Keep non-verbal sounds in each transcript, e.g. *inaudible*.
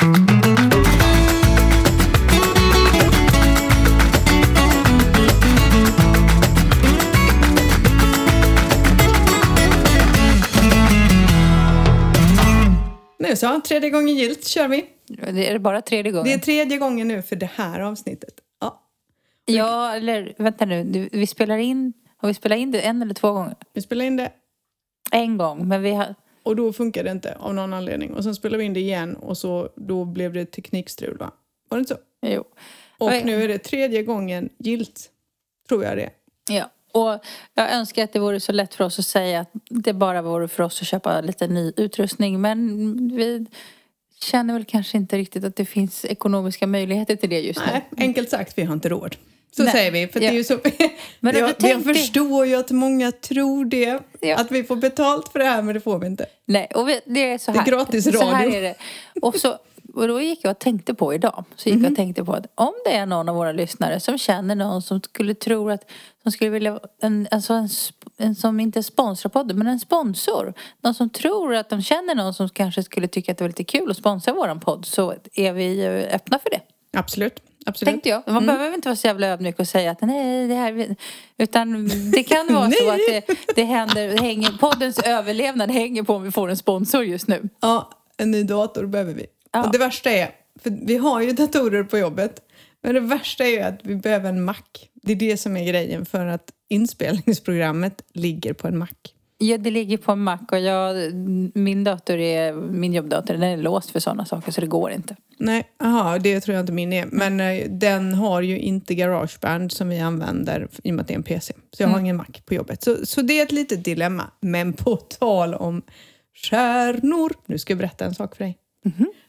Nu så, tredje gången gilt kör vi. Det är det bara tredje gången? Det är tredje gången nu för det här avsnittet. Ja, Ja, eller vänta nu. Vi spelar in... Har vi spelat in det en eller två gånger? vi spelar in det En gång, men vi har... och då funkar det inte av någon anledning. Och sen spelar vi in det igen och så då blev det teknikstrul va? Var det inte så? Jo. Och nu är det tredje gången gilt. Tror jag det. Ja. Och jag önskar att det vore så lätt för oss att säga att det bara vore för oss att köpa lite ny utrustning. Men vi känner väl kanske inte riktigt att det finns ekonomiska möjligheter till det just nu. Nej, enkelt sagt, vi har inte råd. Så Nej. säger vi. För det är Ja. så, *laughs* Men jag, jag förstår ju att många tror det. Ja. Att vi får betalt för det här, men det får vi inte. Nej, och vi, det är så Det är här. gratis Så här radio. är det. Och, så, och då gick jag och tänkte på idag. Så gick Mhm. jag och tänkte på att om det är någon av våra lyssnare som känner någon som skulle tro att som skulle vilja, en, alltså en, en som inte sponsrar podden, men en sponsor. Någon som tror att de känner någon som kanske skulle tycka att det var lite kul att sponsra våran podd så är vi öppna för det. Absolut. Absolut. Tänkte jag. Man Mm. behöver inte vara så jävla ödmjuk och säga att nej, det här... Utan det kan vara så att det, det händer, hänger, poddens överlevnad hänger på om vi får en sponsor just nu. Ja, en ny dator behöver vi. Ja. Och det värsta är, för vi har ju datorer på jobbet, men det värsta är ju att vi behöver en Mac. Det är det som är grejen för att inspelningsprogrammet ligger på en Mac. Ja, det ligger på en Mac och jag, min dator är, min jobbdator, den är låst för sådana saker så det går inte. Nej, aha, det tror jag inte min är. Men eh, den har ju inte Garageband som vi använder i och med att det är en PC. Så jag har ingen Mac på jobbet. Så, så det är ett litet dilemma. Men på tal om stjärnor, nu ska jag berätta en sak för dig.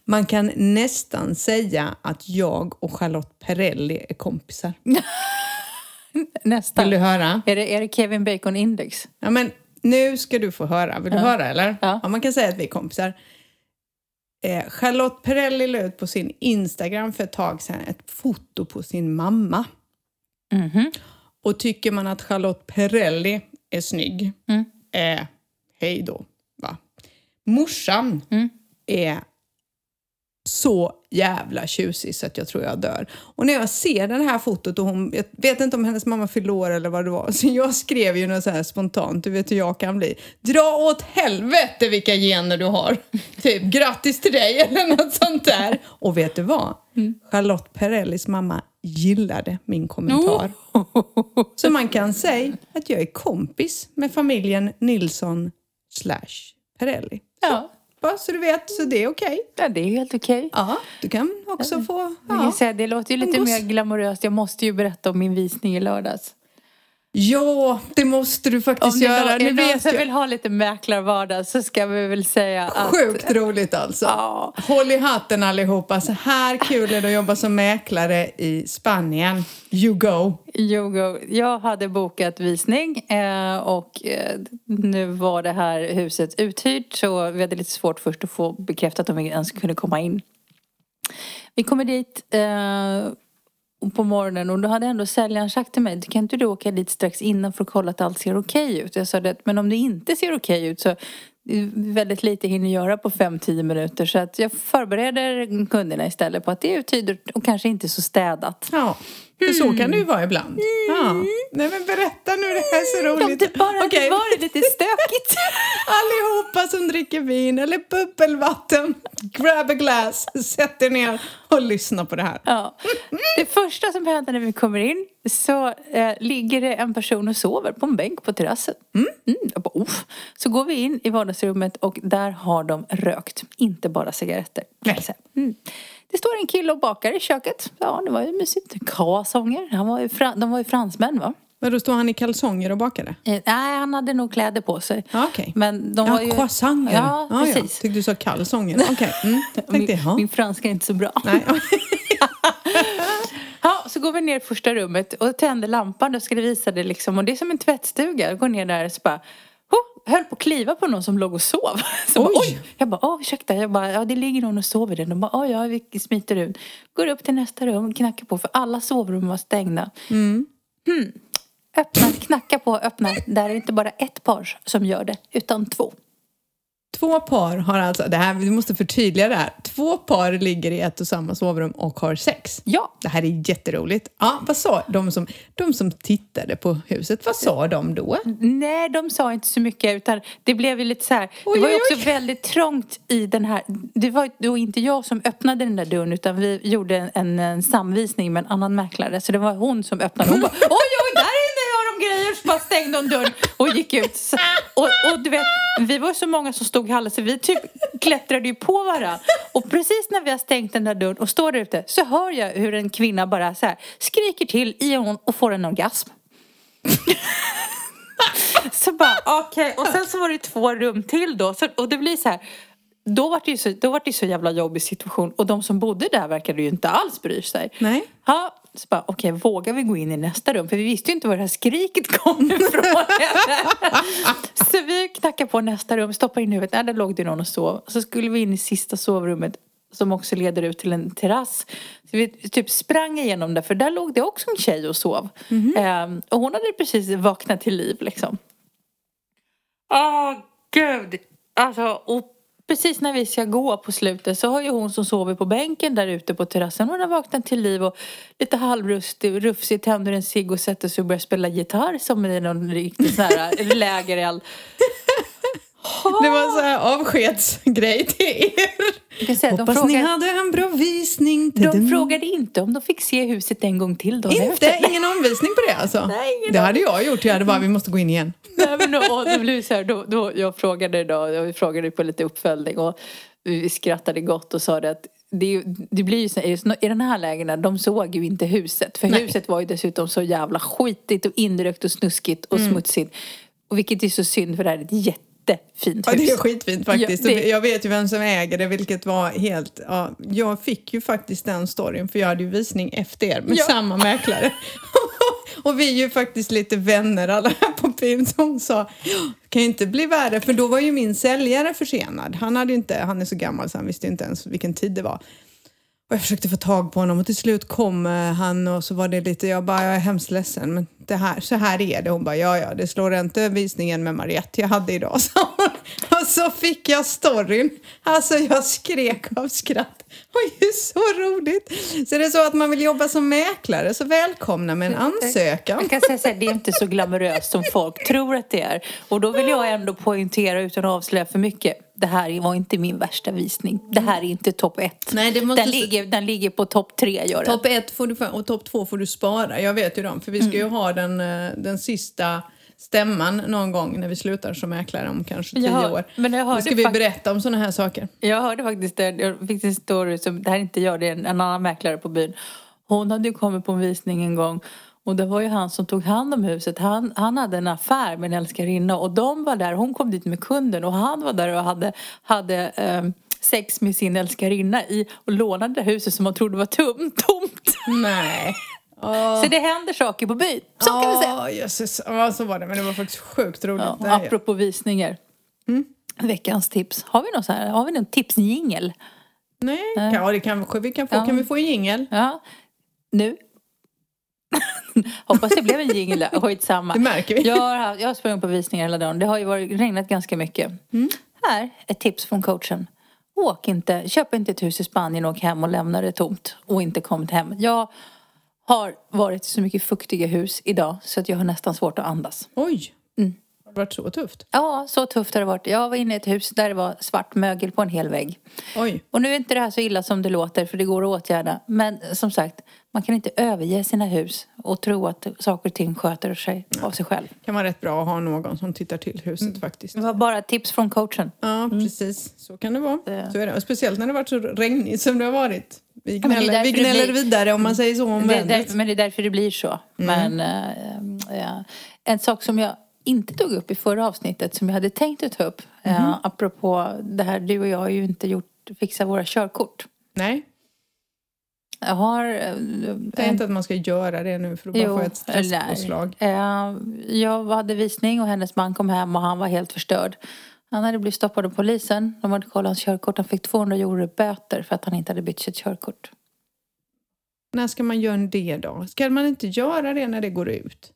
Man kan nästan säga att jag och Charlotte Perrelli är kompisar. *laughs* Nästan. Vill du höra? Är det, är det Kevin Bacon Index? Ja, men nu ska du få höra. Vill du höra eller? Ja. man kan säga att vi är kompisar. Eh, Charlotte Perrelli la ut på sin Instagram för ett tag sedan ett foto på sin mamma. Mhm. Och tycker man att Charlotte Perrelli är snygg, Mm. eh, hej då. Va? Morsan Mm. är så jävla tjusig så att jag tror jag dör. Och när jag ser det här fotot och hon, jag vet inte om hennes mamma år eller vad det var, *laughs* så jag skrev ju något så här spontant, du vet hur jag kan bli. Dra åt helvete vilka gener du har! *laughs* Typ, grattis till dig *laughs* eller något sånt där. Och vet du vad? Charlotte Perrellis mamma gillade min kommentar. Så man kan säga att jag är kompis med familjen Nilsson slash Perrelli. Ja. Bara så du vet, så det är okej. ja, det är helt okej. Ja, du kan också få... Jag kan Ja. säga, det låter ju lite mer glamoröst. Jag måste ju berätta om min visning i lördags. Ja, det måste du Om faktiskt det göra. är Nu någon vet som jag. vill ha lite mäklarvardag så ska vi väl säga att... Sjukt roligt alltså. Ja. Håll i hatten allihopa. Så här kul är det att jobba som mäklare i Spanien. You go. Yogo. Jag hade bokat visning eh, och eh, nu var det här huset uthyrt så vi hade lite svårt först att få bekräftat om vi ens kunde komma in. Vi kommer dit eh, på morgonen och då hade ändå säljaren sagt till mig kan inte du åka dit strax innan för att kolla att allt ser okej ut? Jag sa det, men om det inte ser okej ut så väldigt lite hinner göra på 5-10 minuter så att jag förbereder kunderna istället på att det är tydligt och kanske inte så städat. Ja, för så kan det ju vara ibland. Ja. Nej men berätta nu, det här är så Om roligt. det bara hade varit lite stökigt. *laughs* Allihopa som dricker vin eller bubbelvatten, grab a glass, sätt er ner och lyssna på det här. Ja. Det första som händer när vi kommer in så eh, ligger det en person och sover på en bänk på terrassen. Mm. bara, "Uff." Så går vi in i vardagsrummet och där har de rökt, inte bara cigaretter. Nej. Mm. Det står en kille och bakar i köket. Ja, det var ju mysigt. Croissanter. Han var ju de var ju fransmän va? Men då står han i kalsonger och bakade? Eh, nej, han hade nog kläder på sig. Ja. Men de Ja, var ju... croissanter. Ja, Ja, ja. precis. Tyckte du sa kalsonger. Okej, mm. tänkte Min, min franska är inte så bra. Nej. *laughs* *laughs* Ja, så går vi ner i första rummet och tänder lampan. Då ska det visa det liksom. Och det är som en tvättstuga. Jag går ner där och så bara... Höll på att kliva på någon som låg och sov. *laughs* Så Oj. Bara, Oj! Jag bara, åh ursäkta. Jag bara, ja det ligger någon och sover där. De bara, oj ja, vi smiter ut. Går upp till nästa rum, knackar på för alla sovrum var stängda. Hmm. Öppnar, knackar på, öppnar. Där är det inte bara ett par som gör det, utan två. Två par har alltså, det här, vi måste förtydliga det här. Två par ligger i ett och samma sovrum och har sex. Ja. Det här är jätteroligt. Ja, vad sa de som, de som tittade på huset, vad sa de då? Nej, de sa inte så mycket utan det blev ju lite så här. Oj, det var ju oj, också väldigt trångt i den här. Det var då inte jag som öppnade den där dörren utan vi gjorde en, en, en samvisning med en annan mäklare. Så det var hon som öppnade. Hon bara oj, oj, där inne har de grejer. Så bara stängde hon dörren och gick ut. Så, och, och du vet, vi var så många som stod i hallen så vi typ klättrade ju på varandra. Och precis när vi har stängt den där dörren och står där ute så hör jag hur en kvinna bara så här skriker till i hon och får en orgasm. *laughs* Så bara okej, och sen så var det två rum till då. Så, och det blir så här. Då var det ju så, då var det så jävla jobbig situation och de som bodde där verkade ju inte alls bry sig. Nej. Ja, så bara okej, vågar vi gå in i nästa rum? För vi visste ju inte var det här skriket kom *laughs* ifrån. så vi knackade på nästa rum, stoppade in huvudet. Nej, där låg det någon och sov. Så skulle vi in i sista sovrummet som också leder ut till en terrass. Så vi typ sprang igenom det för där låg det också en tjej och sov. Ehm, och hon hade precis vaknat till liv liksom. Åh gud! Alltså, och precis när vi ska gå på slutet så har ju hon som sover på bänken där ute på terrassen, hon har vaknat till liv och lite halvrustig, rufsig, tänder en cigg och sätter sig och börjar spela gitarr som i någon riktig sån här *laughs* lägereld. Det var så här avskedsgrej till er. Säga, Hoppas ni frågade, hade en bra visning. de frågade inte om de fick se huset en gång till dagen Inte? efter. Ingen omvisning på det alltså? Nej, ingen det hade jag gjort. Jag hade bara, vi måste gå in igen. Nej, men då, och det blev så här, då, då, jag frågade då, jag frågade på lite uppföljning och vi skrattade gott och sa det att det, det blir ju så, i den här lägena, de såg ju inte huset. För Nej. huset var ju dessutom så jävla skitigt och inrökt och snuskigt och Mm. smutsigt. Och vilket är så synd för det här är ett jättefint Ja, hus. det är skitfint faktiskt. Ja, det- Jag vet ju vem som äger det, vilket var helt... Ja, jag fick ju faktiskt den storyn, för jag hade ju visning efter er med Ja. samma mäklare. *laughs* och vi är ju faktiskt lite vänner alla här på byn som sa kan ju inte bli värre, för då var ju min säljare försenad. Han, hade inte, han är så gammal så han visste inte ens vilken tid det var. Och jag försökte få tag på honom och till slut kom eh, han och så var det lite, jag bara, jag är hemskt ledsen men det här, så här är det. Hon bara, ja ja, det slår inte visningen med Mariette jag hade idag, *laughs* hon. Och så fick jag storyn. Alltså jag skrek av skratt. Oj, så roligt! Så det är så att man vill jobba som mäklare, så välkomna med en ansökan. Jag kan säga så här, det är inte så glamoröst som folk tror att det är. Och då vill jag ändå poängtera utan att avslöja för mycket. Det här var inte min värsta visning. Det här är inte topp ett. Nej, det måste den, ligger, den ligger på topp tre, gör. Topp ett får du, och topp två får du spara. Jag vet ju dem, för vi ska ju ha den, eh, den sista stämman någon gång när vi slutar som mäklare om kanske tio hör- år. men jag Då ska vi berätta om sådana här saker. Jag hörde faktiskt jag fick en story som, det här är inte jag, det är en, en annan mäklare på byn. Hon hade ju kommit på en visning en gång och det var ju han som tog hand om huset. Han, han hade en affär med en älskarinna och de var där, hon kom dit med kunden och han var där och hade, hade ehm, sex med sin älskarinna i och lånade det huset som man trodde var tom, tomt. Nej. *laughs* Så det händer saker på byn, så kan vi säga. Ja, jösses. Ja, så var det. Men det var faktiskt sjukt roligt. Ja, Det här- apropå visningar. Mm. Veckans tips. Har vi någon så här, har vi någon tipsjingel? Nej, ja, det kanske vi kan få. Ja. Kan vi få en jingel? Ja, nu. *laughs* Hoppas det blev en jingel. Skitsamma. Det märker vi. Jag har, haft- jag har sprungit på visningar hela dagen. Det har ju varit, regnat ganska mycket. Mm. Här, ett tips från coachen. Åk inte, köp inte ett hus i Spanien och åk hem och lämna det tomt och inte kommit hem. Jag har varit i så mycket fuktiga hus idag så att jag har nästan svårt att andas. Oj! Mm. Har det varit så tufft? Ja, så tufft har det varit. Jag var inne i ett hus där det var svart mögel på en hel vägg. Oj. Och nu är inte det här så illa som det låter för det går att åtgärda. Men som sagt, man kan inte överge sina hus och tro att saker och ting sköter sig av sig själv. kan vara rätt bra att ha någon som tittar till huset faktiskt. Det var bara ett tips från coachen. Ja, precis. Så kan det vara. Det- Så är det. Och speciellt när det varit så regnigt som det har varit. Vi det gnäller, därför vi det gnäller blir- vidare om man säger så om Det är vädret. därför, men det är därför det blir så. Men eh, ja. en sak som jag inte tog upp i förra avsnittet som jag hade tänkt att ta upp. eh, apropå det här, du och jag har ju inte gjort, fixat våra körkort. Nej, har... eh, det är inte att man ska göra det nu för att bara få ett stresspåslag. Eh, Jag hade visning och hennes man kom hem och han var helt förstörd. Han hade blivit stoppad av polisen. De hade kollat hans körkort. Han fick 200 euro böter för att han inte hade bytt sitt körkort. När ska man göra det då? Ska man inte göra det när det går ut?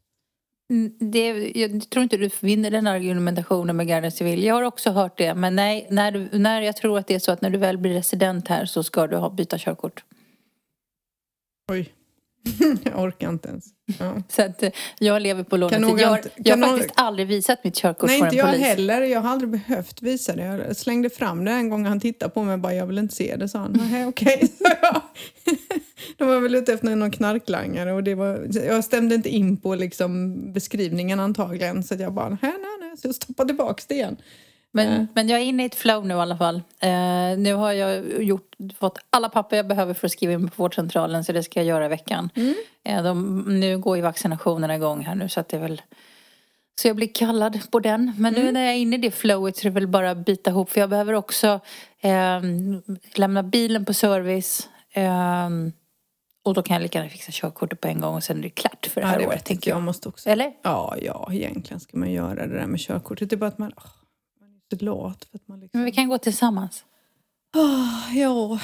Det, jag tror inte du vinner den argumentationen med Garden Civil. Jag har också hört det. Men nej, när, när jag tror att det är så att när du väl blir resident här så ska du ha, byta körkort. Oj. *laughs* jag orkar inte ens. Ja. Så att eh, jag lever på lånet. Kan Jag, jag, inte- jag har faktiskt aldrig visat mitt körkort Nej, för inte en jag polis. heller. Jag har aldrig behövt visa det. Jag slängde fram det en gång han tittade på mig och bara, jag vill inte se det, sa han. Nej, okej, *laughs* sa jag. *laughs* De var väl ute efter någon knarklangare och det var, jag stämde inte in på liksom beskrivningen antagligen så att jag bara, nej, nej, nej, så jag stoppade tillbaka det igen. Men, men jag är inne i ett flow nu i alla fall. Eh, nu har jag gjort, fått alla papper jag behöver för att skriva in på vårdcentralen så det ska jag göra i veckan. Eh, de, nu går ju vaccinationerna igång här nu så att det är väl så jag blir kallad på den. Men nu när jag är inne i det flowet så är det väl bara att bita ihop för jag behöver också eh, lämna bilen på service. Eh, och då kan jag lika gärna fixa körkortet på en gång och sen är det klart för det Ja, här det året tänker jag. jag. måste också. Eller? Ja, ja, egentligen ska man göra det där med körkortet. Det är bara att man, åh, lat för att man liksom... Men vi kan gå tillsammans. Ah, ja,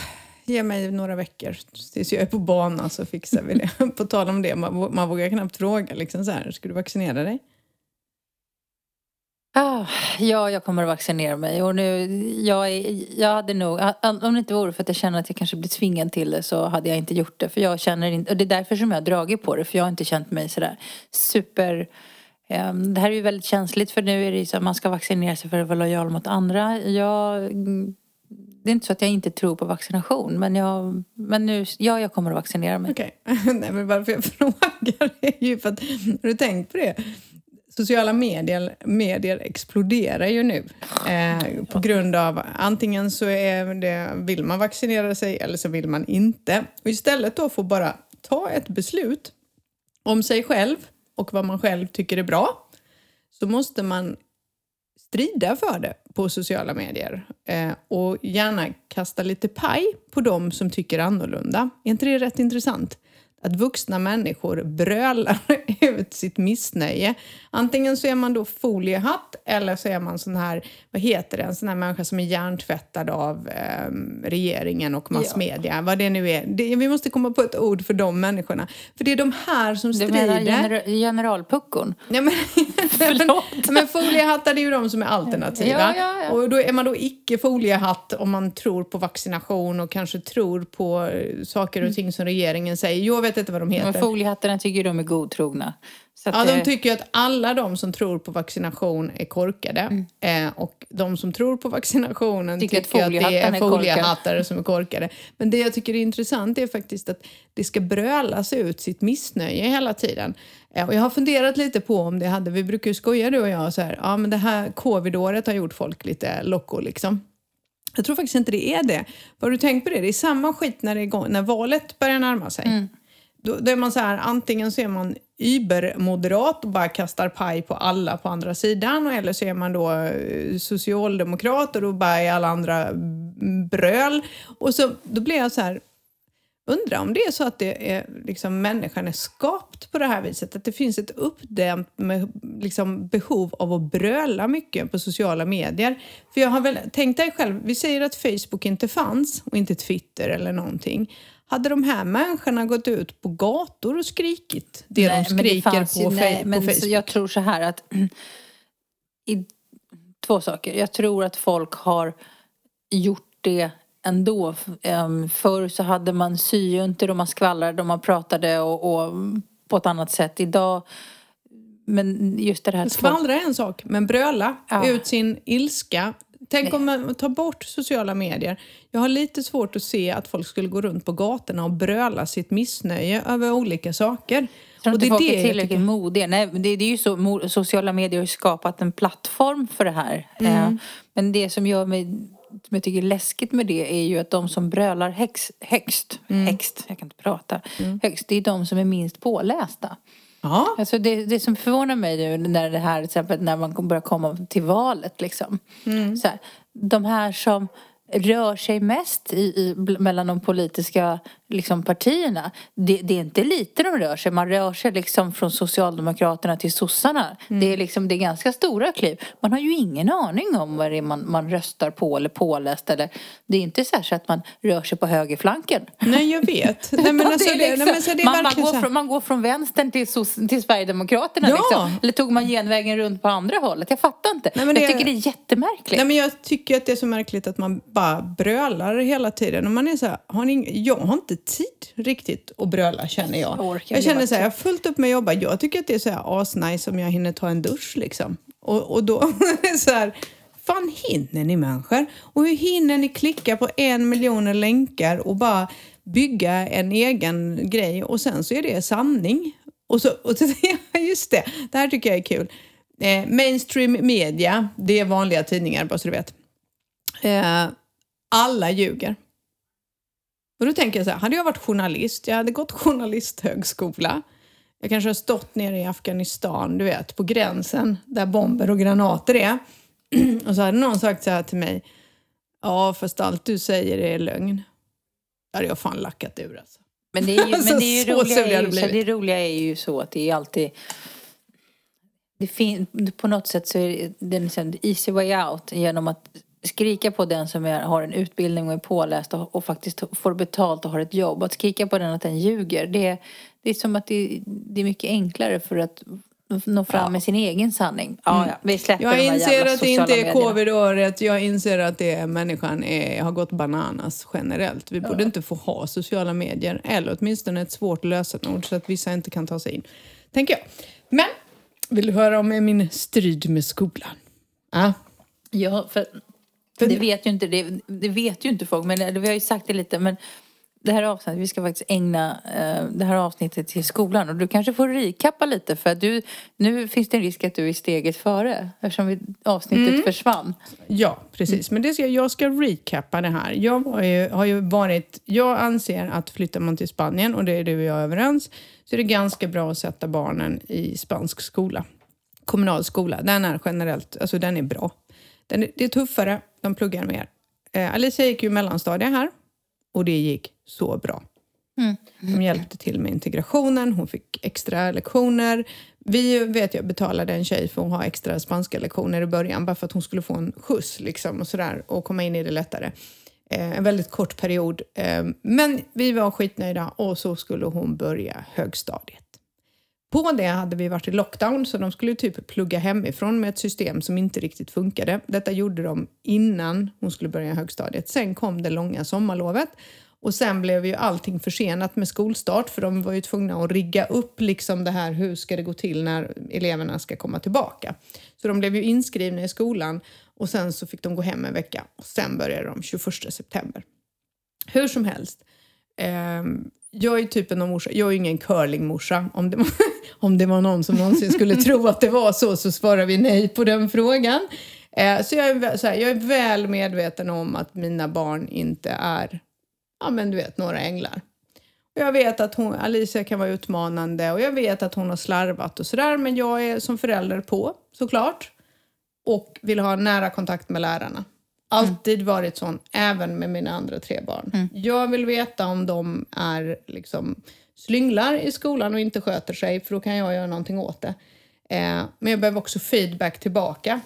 ge mig några veckor tills jag är på banan så fixar vi det. *laughs* på tal om det, man, man vågar knappt fråga liksom så här, ska du vaccinera dig? Ah, ja, jag kommer att vaccinera mig. Och nu, jag, är, jag hade nog, om det inte vore för att jag känner att jag kanske blir tvingad till det så hade jag inte gjort det. För jag känner inte, och det är därför som jag har dragit på det. För jag har inte känt mig sådär super... Ehm, det här är ju väldigt känsligt för nu är det ju så att man ska vaccinera sig för att vara lojal mot andra. Jag, det är inte så att jag inte tror på vaccination. Men, jag, men nu, ja, jag kommer att vaccinera mig. Okej, *laughs* nej men varför jag *laughs* frågar är ju för att, har du tänkt på det? Sociala medier, medier exploderar ju nu eh, på grund av antingen så är det, vill man vaccinera sig eller så vill man inte. Och istället då få bara ta ett beslut om sig själv och vad man själv tycker är bra så måste man strida för det på sociala medier eh, och gärna kasta lite paj på dem som tycker annorlunda. Är inte det rätt intressant? Att vuxna människor brölar *laughs* ut sitt missnöje. Antingen så är man då foliehatt eller så är man sån här, vad heter det, en sån här människa som är hjärntvättad av eh, regeringen och massmedia. Vad det nu är. Det, vi måste komma på ett ord för de människorna. För det är de här som Du strider. menar gener, generalpuckon? Ja, *laughs* men, Förlåt. men foliehattar det är ju de som är alternativa. Ja, ja, ja. Och då är man då icke foliehatt om man tror på vaccination och kanske tror på eh, saker och ting som regeringen säger. Jag vet inte vad de Men heter. foliehattarna tycker de är godtrogna. Ja, de tycker att alla de som tror på vaccination är korkade. Eh, och de som tror på vaccinationen Tycker tycker, att att det är foliehattare som är korkade. Men det jag tycker är intressant är faktiskt att det ska brölas ut sitt missnöje hela tiden. Eh, och jag har funderat lite på om det hade, vi brukar ju skoja du och jag så här, ja men det här covid-året har gjort folk lite locko liksom. Jag tror faktiskt inte det är det. Vad du tänkt på det? Det är samma skit när, det är när valet börjar närma sig. Då, då är man så här, antingen så är man übermoderat och bara kastar paj på alla på andra sidan eller så är man då eh, socialdemokrat och då bara är alla andra bröl. Och så, då blir jag så här, undrar om det är så att det är, liksom, människan är skapt på det här viset. Att det finns ett uppdämt med, liksom, behov av att bröla mycket på sociala medier. För jag har väl, tänkt dig själv, vi säger att Facebook inte fanns och inte Twitter eller någonting. Hade de här människorna gått ut på gator och skrikit det Nej, de men det skriker fanns på, nej, på men så Facebook? Jag tror så här att... *clears throat* I, två saker. Jag tror att folk har gjort det ändå. Ehm, Förr så hade man syjuntor och man skvallrade och man pratade och, och på ett annat sätt. Idag... Men just det här... Skvallra är en sak, men bröla Ja. ut sin ilska. Tänk om man tar bort sociala medier. Jag har lite svårt att se att folk skulle gå runt på gatorna och bröla sitt missnöje över olika saker. Jag tror och inte folk är tillräckligt modiga. Nej, det, det är ju så, sociala medier har ju skapat en plattform för det här. Mm. Eh, men det som gör mig, som jag tycker är läskigt med det är ju att de som brölar högst, högst, Mm. högst, jag kan inte prata, högst, det är de som är minst pålästa. Ja, Alltså det, det som förvånar mig nu när det här, till exempel när man börjar komma till valet liksom. Mm. Så här, de här som rör sig mest i, i, mellan de politiska liksom partierna. Det, det, är inte lite de rör sig. Man rör sig liksom från Socialdemokraterna till sossarna. Mm. Det, är liksom, det är ganska stora kliv. Man har ju ingen aning om vad det är man, man röstar på eller påläst. Eller, det är inte så, så att man rör sig på högerflanken. Nej, jag vet. *laughs* Nej, men alltså, det, liksom, nej, men det man, man, går från, man går från vänstern till, till Sverigedemokraterna. Ja. Liksom. Eller tog man genvägen runt på andra hållet? Jag fattar inte. Nej, men jag tycker det är jättemärkligt. Nej, men jag tycker att det är så märkligt att man bara brölar hela tiden. Och man är så här, har ni, jag har inte tid riktigt att bröla känner jag. Jag, jag känner så här, jag har fullt upp med att jobba. Jag tycker att det är så här asnice om jag hinner ta en dusch liksom. Och, och då *laughs* så här, fan hinner ni människor? Och hur hinner ni klicka på en miljon länkar och bara bygga en egen grej och sen så är det sanning. Och så, och så *laughs* just det, det här tycker jag är kul. Eh, mainstream media, det är vanliga tidningar bara så du vet. Eh, alla ljuger. Och då tänker jag så här, hade jag varit journalist, jag hade gått *laughs* journalisthögskola, jag kanske har stått nere i Afghanistan, du vet, på gränsen där bomber och granater är. *clears throat* och så hade någon sagt så här till mig, ja fast allt du säger är lögn. Då hade jag fan lackat ur alltså. Men det, är ju, *laughs* men det, är ju roliga är ju, så det roliga är ju så att det är alltid det fin, på något sätt så är det liksom easy way out genom att skrika på den som är, har en utbildning och är påläst och, och, faktiskt får betalt och har ett jobb. Att skrika på den att den ljuger, det, det är som att det, det är mycket enklare för att nå fram ja. med sin egen sanning. Ja, mm. ja. Vi släpper jag inser att det inte är covid-året. Jag inser att det är, människan är, har gått bananas generellt. Vi ja. borde inte få ha sociala medier eller åtminstone ett svårt lösenord så att vissa inte kan ta sig in. Tänker jag. Men, vill du höra om min strid med skolan? Ja, ja för det vet ju inte, det, det, vet ju inte folk, men vi har ju sagt det lite. Men det här avsnittet, vi ska faktiskt ägna uh, det här avsnittet till skolan. Och du kanske får recappa lite för att du, nu finns det en risk att du är steget före eftersom vi, avsnittet mm. försvann. Ja, precis. Men det ska, jag ska recappa det här. Jag ju, har ju varit, jag anser att flyttar man till Spanien, och det är du och jag överens, så är det ganska bra att sätta barnen i spansk skola. Kommunal skola. Den är generellt, alltså den är bra. Den, det är tuffare, de pluggar mer. Eh, Alicia gick ju mellanstadie här och det gick så bra. Mm. De hjälpte till med integrationen, hon fick extra lektioner. Vi vet jag betalade en tjej för att ha extra spanska lektioner i början bara för att hon skulle få en skjuts liksom, och, sådär, och komma in i det lättare. Eh, en väldigt kort period. Eh, men vi var skitnöjda och så skulle hon börja högstadiet. På det hade vi varit i lockdown så de skulle typ plugga hemifrån med ett system som inte riktigt funkade. Detta gjorde de innan hon skulle börja högstadiet. Sen kom det långa sommarlovet och sen blev ju allting försenat med skolstart för de var ju tvungna att rigga upp liksom det här hur ska det gå till när eleverna ska komma tillbaka. Så de blev ju inskrivna i skolan och sen så fick de gå hem en vecka och sen började de 21 september. Hur som helst. Eh, jag är typen av morsa, jag är ingen curlingmorsa. Om det, var, *laughs* om det var någon som någonsin skulle tro att det var så, så svarar vi nej på den frågan. Eh, så, jag är, så här, jag är väl medveten om att mina barn inte är, ja men du vet, några änglar. Jag vet att hon, Alicia kan vara utmanande och jag vet att hon har slarvat och sådär, men jag är som förälder på såklart och vill ha nära kontakt med lärarna. Alltid varit sån, även med mina andra tre barn. Mm. Jag vill veta om de är liksom slynglar i skolan och inte sköter sig, för då kan jag göra någonting åt det. Eh, men jag behöver också feedback tillbaka.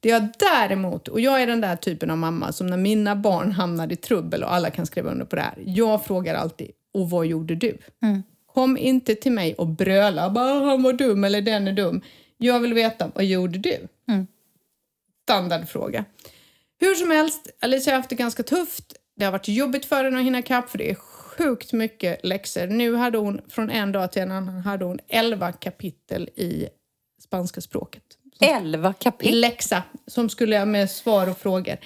Det jag däremot, och jag är den där typen av mamma som när mina barn hamnar i trubbel och alla kan skriva under på det här. Jag frågar alltid, och vad gjorde du? Mm. Kom inte till mig och bröla, bara han var dum eller den är dum. Jag vill veta, vad gjorde du? Mm. Standardfråga. Hur som helst, Alicia har haft det ganska tufft. Det har varit jobbigt för henne att hinna ikapp för det är sjukt mycket läxor. Nu hade hon, från en dag till en annan, hade hon 11 kapitel i spanska språket. 11 kapitel? Läxa, som skulle jag med svar och frågor.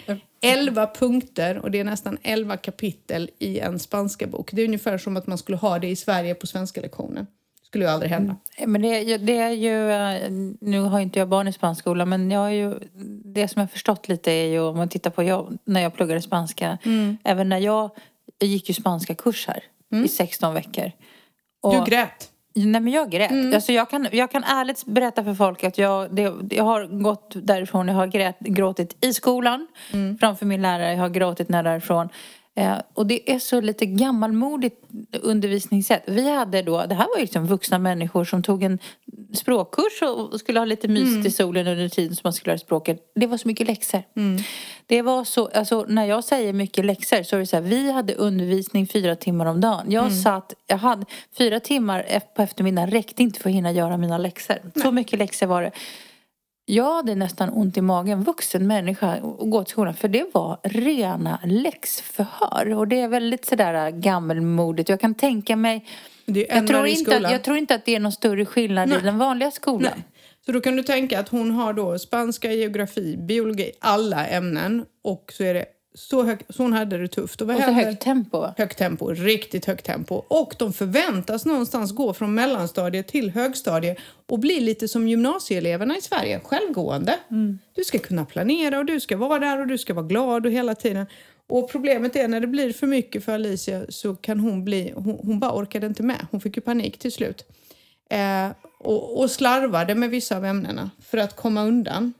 11 punkter och det är nästan 11 kapitel i en spanska bok. Det är ungefär som att man skulle ha det i Sverige på svenska lektionen skulle ju aldrig hända. Mm. Men det, det, är ju, eh, nu har inte jag barn i spanskola men jag har ju, det som jag förstått lite är ju om man tittar på jag, när jag pluggade spanska. Mm. Även när jag, jag gick ju spanska kurs här mm. i 16 veckor. Och, du grät? Nej men jag grät. Mm. Alltså jag, kan, jag kan ärligt berätta för folk att jag, det, jag har gått därifrån, jag har grät, gråtit i skolan mm. framför min lärare, jag har gråtit när därifrån. Eh, och det är så lite gammalmodigt undervisningssätt. Vi hade då, det här var ju liksom vuxna människor som tog en språkkurs och skulle ha lite mysigt i solen under tiden som man skulle lära språket. Det var så mycket läxor. Det var så, alltså när jag säger mycket läxor så är det så här, vi hade undervisning fyra timmar om dagen. Jag satt, jag hade fyra timmar på eftermiddagen räckte inte för att hinna göra mina läxor. Så mycket läxor var det. Jag hade nästan ont i magen, vuxen människa, och gå till skolan. För det var rena läxförhör. Och det är väldigt sådär gammelmodigt. Jag kan tänka mig... Jag tror, inte att, jag tror inte att det är någon större skillnad Nej. i den vanliga skolan. Nej. Så då kan du tänka att hon har då spanska, geografi, biologi, alla ämnen och så är det så högt, så hon hade det tufft. Och vad Och så högt tempo. Högt tempo, riktigt högt tempo. Och de förväntas någonstans gå från mellanstadiet till högstadiet och bli lite som gymnasieeleverna i Sverige, självgående. Du ska kunna planera och du ska vara där och du ska vara glad och hela tiden. Och problemet är när det blir för mycket för Alicia så kan hon bli, hon, hon bara orkade inte med. Hon fick ju panik till slut. Eh, och, och slarvade med vissa av ämnena för att komma undan.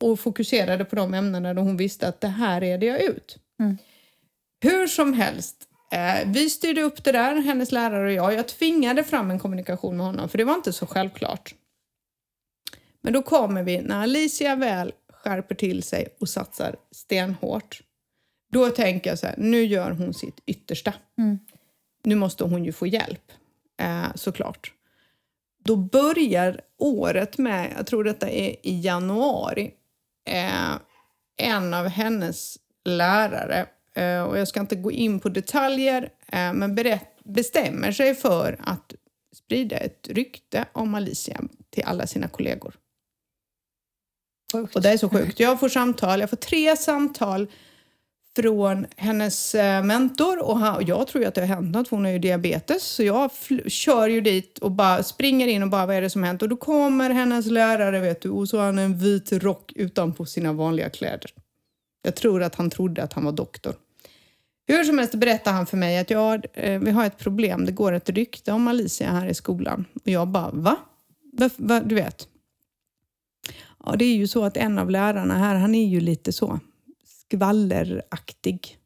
Och fokuserade på de ämnena där hon visste att det här är det jag ut. Hur som helst, eh, vi styrde upp det där, hennes lärare och jag. Jag tvingade fram en kommunikation med honom för det var inte så självklart. Men då kommer vi, när Alicia väl skärper till sig och satsar stenhårt. Då tänker jag så här, nu gör hon sitt yttersta. Nu måste hon ju få hjälp, eh, såklart. Då börjar året med, jag tror detta är i januari, eh, en av hennes lärare, eh, och jag ska inte gå in på detaljer, eh, men berätt, bestämmer sig för att sprida ett rykte om Alicia till alla sina kollegor. Sjukt. Och det är så sjukt. Jag får samtal, jag får tre samtal från hennes eh, mentor och, han, och jag tror ju att det har hänt något för hon har ju diabetes så jag kör ju dit och bara springer in och bara vad är det som hänt och då kommer hennes lärare vet du och så har han en vit rock utanpå sina vanliga kläder. Jag tror att han trodde att han var doktor. Hur som helst berättar han för mig att ja, eh, vi har ett problem, det går ett rykte om Alicia här i skolan. Och jag bara va? va, va du vet. Ja, det är ju så att en av lärarna här, han är ju lite så skvalleraktig.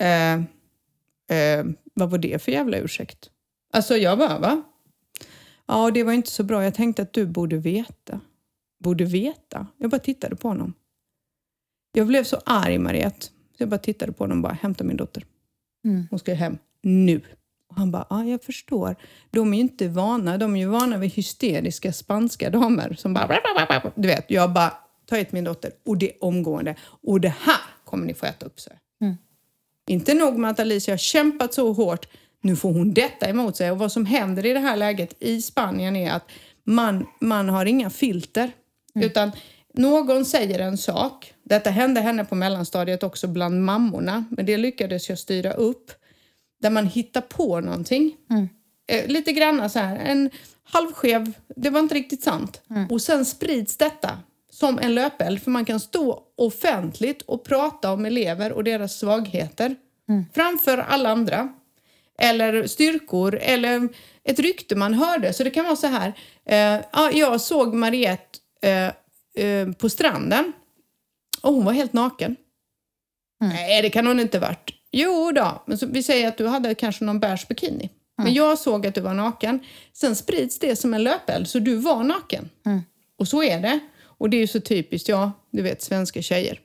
Eh, eh, vad var det för jävla ursäkt? Alltså jag bara, va? Ja, det var inte så bra. Jag tänkte att du borde veta. Borde veta? Jag bara tittade på honom. Jag blev så arg, Mariette. Så jag bara tittade på honom och bara, hämta min dotter. Mm. Hon ska hem nu. Och han bara, ja jag förstår. De är ju inte vana, de är ju vana vid hysteriska spanska damer som bara, du vet, jag bara, ta hit min dotter och det omgående. Och det här kommer ni få äta upp sig. Mm. Inte nog med att Alicia har kämpat så hårt, nu får hon detta emot sig. Och vad som händer i det här läget i Spanien är att man, man har inga filter. Utan någon säger en sak. Detta hände henne på mellanstadiet också bland mammorna. Men det lyckades jag styra upp. Där man hittar på någonting. Eh, lite grann så här, en halvskev, det var inte riktigt sant. Och sen sprids detta som en löpeld. För man kan stå offentligt och prata om elever och deras svagheter. Framför alla andra. Eller styrkor eller ett rykte man hörde. Så det kan vara så här. Eh, ja, jag såg Mariette eh, eh, på stranden och hon var helt naken. Nej, det kan hon inte varit. Jo då, men så, vi säger att du hade kanske någon beige bikini. Men jag såg att du var naken. Sen sprids det som en löpeld, så du var naken. Och så är det. Och det är ju så typiskt, ja, du vet, svenska tjejer.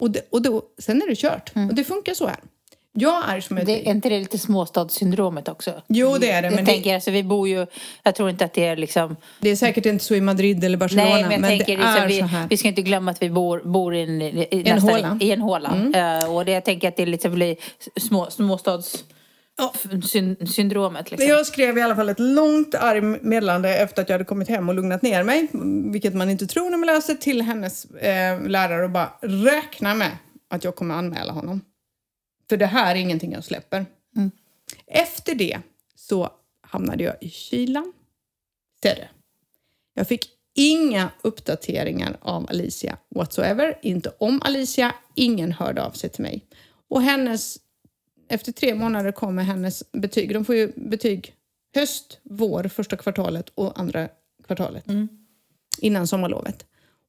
Och, det, och då, sen är det kört. Och det funkar så här. Jag är som ett... Det, är inte det lite småstadssyndromet också? Jo, det är det, Jag men det- tänker, alltså, vi bor ju... Jag tror inte att det är liksom... Det är säkert inte så i Madrid eller Barcelona, Nej, men jag tänker det liksom, är vi, så här. vi ska inte glömma att vi bor, bor i en, i, En nästan håla. Mm. I en håla. Eh, och det, jag tänker att det liksom blir små, småstads... syn- syndromet liksom. Jag skrev i alla fall ett långt argt meddelande efter att jag hade kommit hem och lugnat ner mig, vilket man inte tror när man läser, till hennes eh, lärare och bara räkna med att jag kommer anmäla honom. För det här är ingenting jag släpper. Efter det så hamnade jag i kylan. Ser du? Jag fick inga uppdateringar av Alicia whatsoever. Inte om Alicia. Ingen hörde av sig till mig. Och hennes, efter tre månader kommer hennes betyg. De får ju betyg höst, vår, första kvartalet och andra kvartalet. Innan sommarlovet.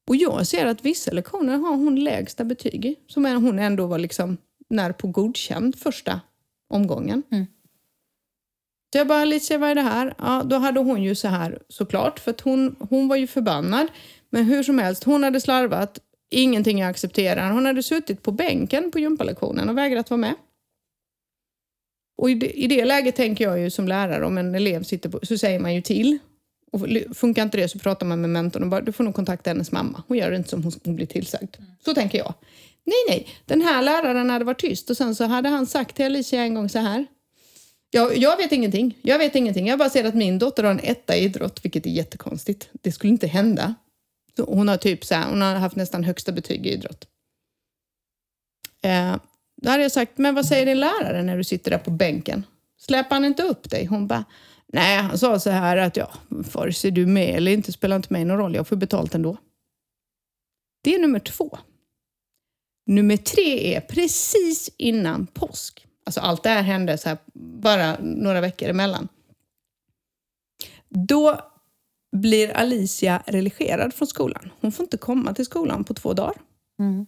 Och jag ser att vissa lektioner har hon lägsta betyg i. Som hon ändå var liksom när på godkänd första omgången. Mm. Så jag bara, Alicia vad är det här? Ja, då hade hon ju så här såklart, för att hon, hon var ju förbannad. Men hur som helst, hon hade slarvat, ingenting jag accepterar. Hon hade suttit på bänken på gympalektionen och vägrat vara med. Och i det, i det läget tänker jag ju som lärare, om en elev sitter på, så säger man ju till. Och funkar inte det så pratar man med mentorn och bara, du får nog kontakta hennes mamma. Hon gör inte som hon, hon blir tillsagd. Så tänker jag. Nej, nej, den här läraren hade varit tyst och sen så hade han sagt till Alicia en gång så här. Jag, jag vet ingenting. Jag vet ingenting. Jag bara ser att min dotter har en etta i idrott, vilket är jättekonstigt. Det skulle inte hända. Så hon har typ så här, hon har haft nästan högsta betyg i idrott. Eh, då hade jag sagt, men vad säger din lärare när du sitter där på bänken? Släpar han inte upp dig? Hon bara, nej, han sa så här att ja, vare sig du är med eller inte spelar inte mig någon roll, jag får betalt ändå. Det är nummer två. Nummer tre är precis innan påsk. Alltså allt det här hände så här, bara några veckor emellan. Då blir Alicia religerad från skolan. Hon får inte komma till skolan på två dagar. Mm.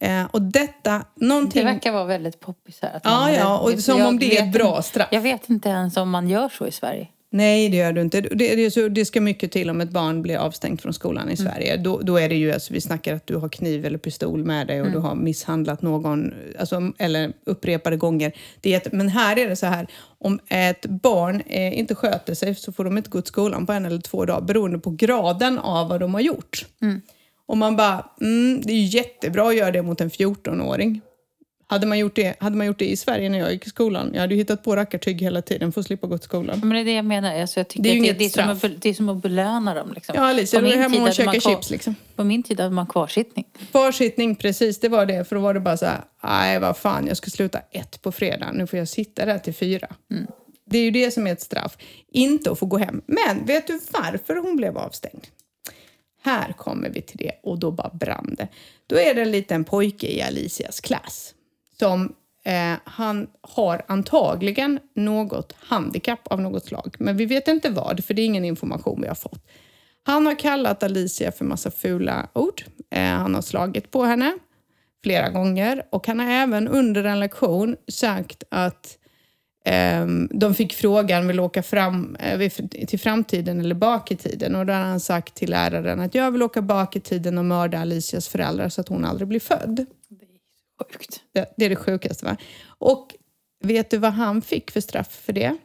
Eh, och detta, någonting... Det verkar vara väldigt poppis här. Att Ja, ja, och som om det är ett bra straff. Jag vet inte ens om man gör så i Sverige. Nej, det gör du inte. Det, det, så, det ska mycket till om ett barn blir avstängt från skolan i Sverige. Då, då är det ju, alltså, vi snackar att du har kniv eller pistol med dig och du har misshandlat någon, alltså, eller upprepade gånger. Det är men här är det så här, om ett barn eh, inte sköter sig så får de inte gå till skolan på en eller två dagar beroende på graden av vad de har gjort. Och man bara, mm, det är ju jättebra att göra det mot en 14-åring. Hade man, gjort det, hade man gjort det i Sverige när jag gick i skolan, jag hade ju hittat på rackartyg hela tiden för att slippa gå till skolan. Men det är det jag menar. Alltså jag tycker Det är ju att inget det, är som att, det är som att belöna dem. Liksom. Ja, Alicia, På är min hemma och kvar- chips liksom. På min tid hade man kvarsittning. Kvarsittning, precis, det var det. För då var det bara så här, nej vad fan, jag ska sluta ett på fredag, nu får jag sitta där till fyra. Det är ju det som är ett straff, inte att få gå hem. Men vet du varför hon blev avstängd? Här kommer vi till det och då bara brann det. Då är det en liten pojke i Alicias klass som eh, han har antagligen något handikapp av något slag. Men vi vet inte vad, för det är ingen information vi har fått. Han har kallat Alicia för massa fula ord. Eh, han har slagit på henne flera gånger och han har även under en lektion sagt att de fick frågan, vill åka fram, eh, till framtiden eller bak i tiden? Och då har han sagt till läraren att jag vill åka bak i tiden och mörda Alicias föräldrar så att hon aldrig blir född. Sjukt. Det, det är det sjukaste va? Och vet du vad han fick för straff för det?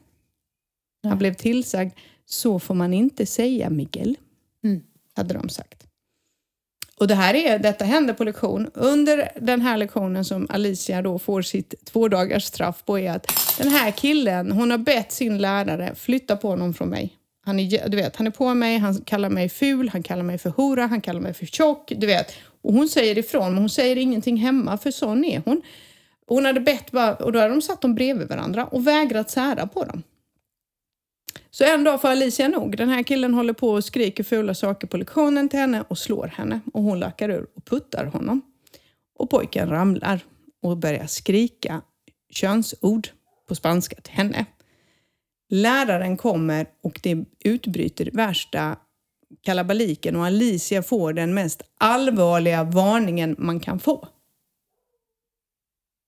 Han blev tillsagd, så får man inte säga Miguel. Mm. Hade de sagt. Och det här är, detta händer på lektion. Under den här lektionen som Alicia då får sitt två dagars straff på är att den här killen, hon har bett sin lärare flytta på honom från mig. Han är, du vet, han är på mig, han kallar mig ful, han kallar mig för hora, han kallar mig för tjock, du vet. Och hon säger ifrån, men hon säger ingenting hemma, för sån är hon. Hon hade bett bara, och då hade de satt dem bredvid varandra och vägrat sära på dem. Så en dag får Alicia nog. Den här killen håller på och skriker fula saker på lektionen till henne och slår henne. Och hon lackar ur och puttar honom. Och pojken ramlar och börjar skrika könsord på spanska till henne. Läraren kommer och det utbryter värsta kalabaliken och Alicia får den mest allvarliga varningen man kan få.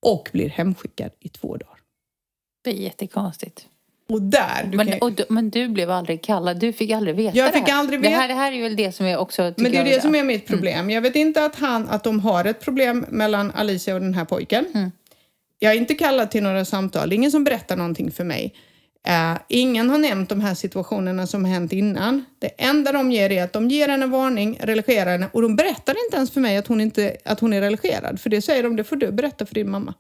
Och blir hemskickad i två dagar. Det är jättekonstigt. Och där... Du Men, kan, och, du- men du blev aldrig kallad. Du fick aldrig veta Jag det fick här. aldrig Det veta- här, det här är väl det som är också... Men det är jag, det som är mitt problem. Jag vet inte att, han, att de har ett problem mellan Alicia och den här pojken. Mm. Jag är inte kallad till några samtal. Det ingen som berättar någonting för mig. Eh, ingen har nämnt de här situationerna som har hänt innan. Det enda de ger är att de ger henne varning, religerar henne och de berättar inte ens för mig att hon, inte, att hon är religerad. För det säger de, det får du berätta för din mamma.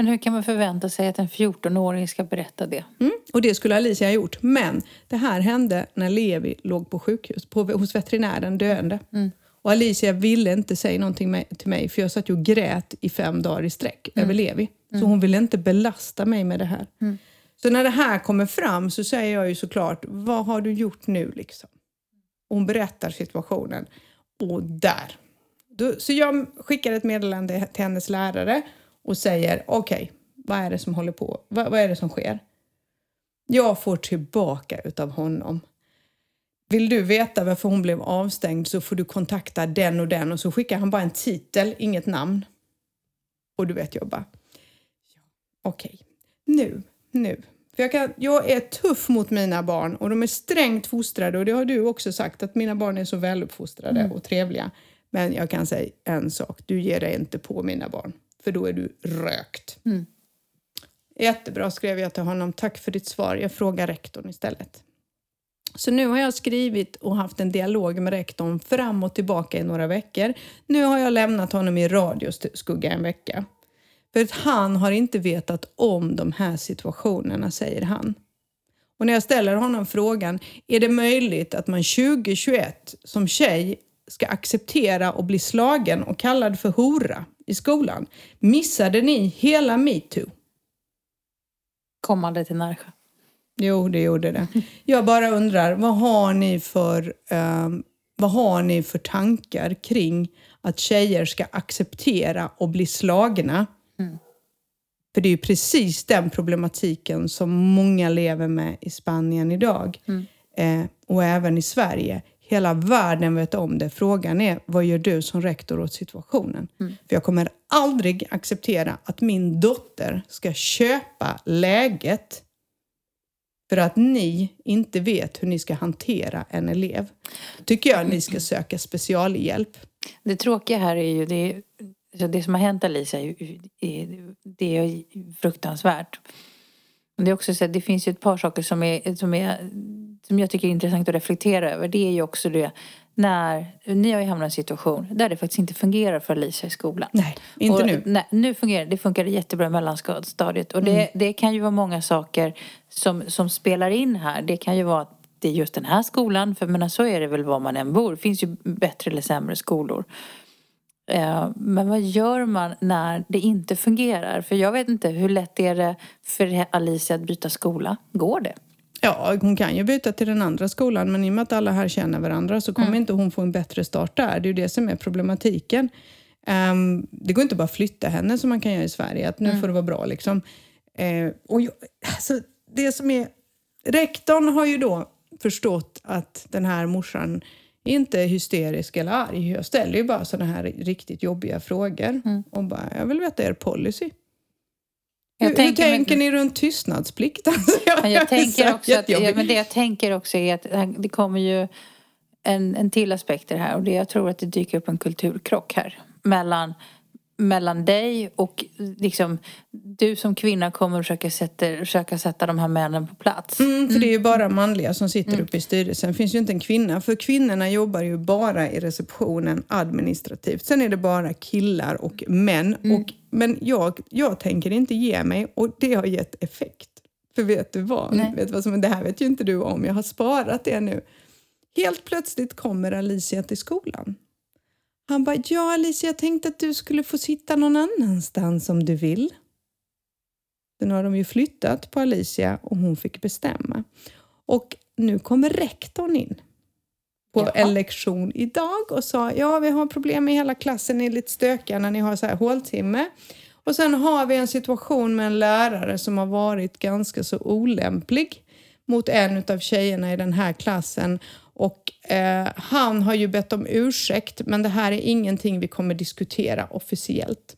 Men hur kan man förvänta sig att en 14-åring ska berätta det? Mm. Och det skulle Alicia ha gjort. Men det här hände när Levi låg på sjukhus, på, hos veterinären döende. Och Alicia ville inte säga någonting med, till mig för jag satt ju och grät i fem dagar i sträck över Levi. Så hon ville inte belasta mig med det här. Så när det här kommer fram så säger jag ju såklart, vad har du gjort nu liksom? Hon berättar situationen. Och där. Så jag skickar ett meddelande till hennes lärare och säger, okej, vad är det som håller på? Vad, vad är det som sker? Jag får tillbaka utav honom. Vill du veta varför hon blev avstängd så får du kontakta den och den och så skickar han bara en titel, inget namn. Och du vet, jag bara... Ja, Okej, nu, nu. För jag, kan, jag är tuff mot mina barn och de är strängt fostrade och det har du också sagt att mina barn är så väluppfostrade och trevliga. Men jag kan säga en sak, du ger dig inte på mina barn för då är du rökt. Jättebra skrev jag till honom. Tack för ditt svar. Jag frågar rektorn istället. Så nu har jag skrivit och haft en dialog med rektorn fram och tillbaka i några veckor. Nu har jag lämnat honom i radioskugga en vecka. För att han har inte vetat om de här situationerna, säger han. Och när jag ställer honom frågan, är det möjligt att man 2021 som tjej ska acceptera och bli slagen och kallad för hora i skolan? Missade ni hela metoo? Kommande till Närsjö. Jo, det gjorde det. Jag bara undrar, vad har ni för, ehm, vad har ni för tankar kring att tjejer ska acceptera och bli slagna? För det är ju precis den problematiken som många lever med i Spanien idag. Eh, och även i Sverige. Hela världen vet om det. Frågan är, vad gör du som rektor åt situationen? För jag kommer aldrig acceptera att min dotter ska köpa läget för att ni inte vet hur ni ska hantera en elev. tycker jag ni ska söka specialhjälp. Det tråkiga här är ju det, så det som har hänt Alicia det är fruktansvärt. Men det är också så att det finns ju ett par saker som, är, som, är, som jag tycker är intressant att reflektera över. Det är ju också det när ni har ju hamnat i en situation där det faktiskt inte fungerar för Alicia i skolan. Nej, inte och, nu. Nej, nu fungerar det. Det funkar jättebra i mellanstadiet. Och det, Mm. det kan ju vara många saker som, som spelar in här. Det kan ju vara att det är just den här skolan. För menar, så är det väl var man än bor. Det finns ju bättre eller sämre skolor. Eh, Men vad gör man när det inte fungerar? För jag vet inte, hur lätt är det för Alicia att byta skola? Går det? Ja, hon kan ju byta till den andra skolan men i och med att alla här känner varandra så kommer inte hon få en bättre start där. Det är ju det som är problematiken. Ehm, det går inte bara att flytta henne som man kan göra i Sverige, att nu får det vara bra liksom. Eh, och jag, alltså, det som är... Rektorn har ju då förstått att den här morsan inte är hysterisk eller arg. Jag ställer ju bara sådana här riktigt jobbiga frågor. Och bara, jag vill veta er policy. Jag hur, tänker- hur tänker ni runt tystnadsplikt? Alltså, *laughs* jag Men jag är tänker så också att, jättejobbig. ja, men det jag tänker också är att det kommer ju en, en till aspekt i det här och det jag tror att det dyker upp en kulturkrock här mellan mellan dig och liksom du som kvinna kommer försöka sätta, försöka sätta de här männen på plats. Mm, för det är ju bara manliga som sitter uppe i styrelsen. Det finns ju inte en kvinna. För kvinnorna jobbar ju bara i receptionen administrativt. Sen är det bara killar och män. Och, men jag, jag tänker inte ge mig och det har gett effekt. För vet du vad? Nej. Vet vad som, det här vet ju inte du om. Jag har sparat det nu. Helt plötsligt kommer Alicia till skolan. Han bara, ja Alicia, jag tänkte att du skulle få sitta någon annanstans om du vill. Sen har de ju flyttat på Alicia och hon fick bestämma. Och nu kommer rektorn in på Jaha. en lektion idag och sa ja, vi har problem med hela klassen, ni är lite stökiga när ni har så här håltimme. Och sen har vi en situation med en lärare som har varit ganska så olämplig mot en av tjejerna i den här klassen. Och eh, han har ju bett om ursäkt, men det här är ingenting vi kommer diskutera officiellt.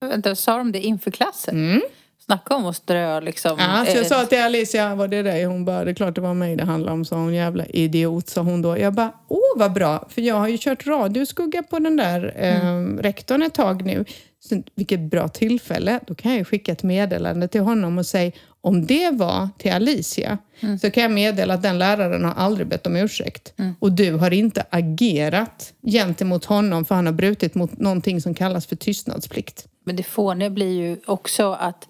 Vänta, sa de det inför klassen? Mm. Snacka om att strö liksom. Ja, så jag eh, sa till Alicia, var det dig? Hon bara, det är klart det var mig det handlade om, sa hon. Jävla idiot, sa hon då. Jag bara, åh vad bra, för jag har ju kört radioskugga på den där eh, rektorn ett tag nu. Så, vilket bra tillfälle. Då kan jag skicka ett meddelande till honom och säga, om det var till Alicia, så kan jag meddela att den läraren har aldrig bett om ursäkt. Och du har inte agerat gentemot honom för han har brutit mot någonting som kallas för tystnadsplikt. Men det fåniga blir ju också att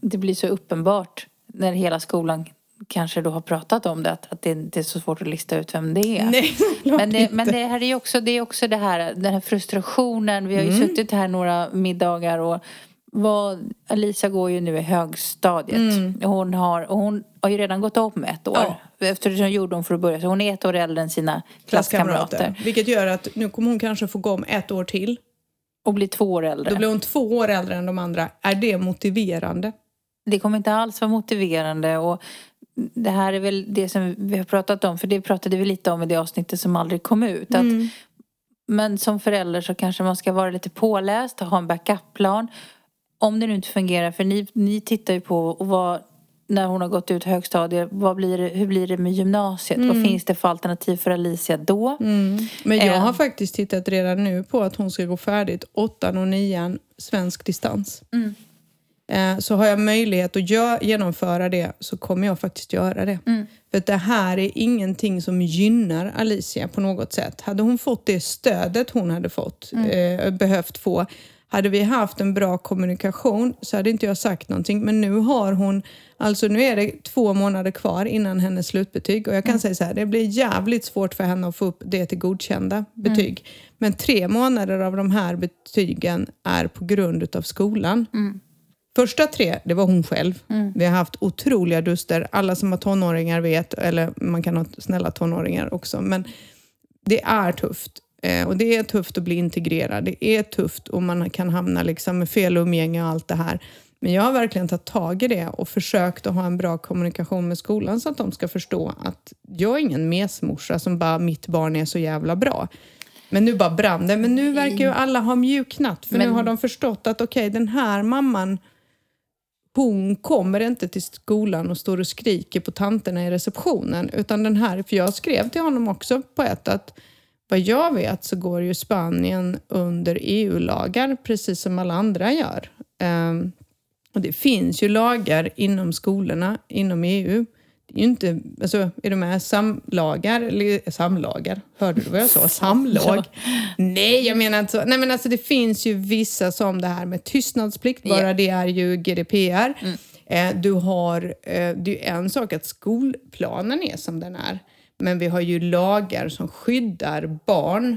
det blir så uppenbart när hela skolan kanske då har pratat om det att, att det inte är så svårt att lista ut vem det är. Nej, *laughs* men, det, men det här är ju också det, är också det här, den här frustrationen. Vi har ju Mm. suttit här några middagar och vad, Alisa går ju nu i högstadiet. Hon, har, och hon har ju redan gått om ett år. Mm. Ja. Eftersom gjorde hon för att börja. Så hon är ett år äldre än sina klasskamrater. Vilket gör att nu kommer hon kanske få gå om ett år till. Och blir två år äldre. Då blir hon två år äldre än de andra. Är det motiverande? Det kommer inte alls vara motiverande. Och det här är väl det som vi har pratat om, för det pratade vi lite om i det avsnittet som aldrig kom ut. Att, Mm. Men som förälder så kanske man ska vara lite påläst och ha en backup-plan. Om det nu inte fungerar, för ni, ni tittar ju på vad, när hon har gått ut högstadiet, vad blir det, hur blir det med gymnasiet? Vad finns det för alternativ för Alicia då? Mm. Men jag Eh. har faktiskt tittat redan nu på att hon ska gå färdigt åttan och nian svensk distans. Mm. Eh, Så har jag möjlighet att gö- genomföra det så kommer jag faktiskt göra det. Mm. För det här är ingenting som gynnar Alicia på något sätt. Hade hon fått det stödet hon hade fått, Mm. eh, behövt få, hade vi haft en bra kommunikation så hade inte jag sagt någonting. Men nu har hon, alltså nu är det två månader kvar innan hennes slutbetyg och jag kan Mm. säga så här, det blir jävligt svårt för henne att få upp det till godkända betyg. Mm. Men tre månader av de här betygen är på grund utav skolan. Mm. Första tre, det var hon själv. Vi har haft otroliga duster. Alla som har tonåringar vet, eller man kan ha snälla tonåringar också, men det är tufft. Eh, och det är tufft att bli integrerad. Det är tufft och man kan hamna liksom med fel umgänge och allt det här. Men jag har verkligen tagit tag i det och försökt att ha en bra kommunikation med skolan så att de ska förstå att jag är ingen mesmorsa som bara mitt barn är så jävla bra. Men nu bara brann det. Men nu verkar ju alla ha mjuknat för nu Men- har de förstått att okej, den här mamman hon kommer inte till skolan och står och skriker på tanterna i receptionen. Utan den här, för jag skrev till honom också på ett att vad jag vet så går ju Spanien under EU-lagar precis som alla andra gör. Ehm, och det finns ju lagar inom skolorna, inom EU. Ju inte, alltså är de här samlagar, eller samlagar, hörde du vad jag sa? *laughs* Samlag? Nej, jag menar inte så. Nej men alltså det finns ju vissa som det här med tystnadsplikt, bara det är ju GDPR. Eh, du har, eh, det är ju en sak att skolplanen är som den är. Men vi har ju lagar som skyddar barn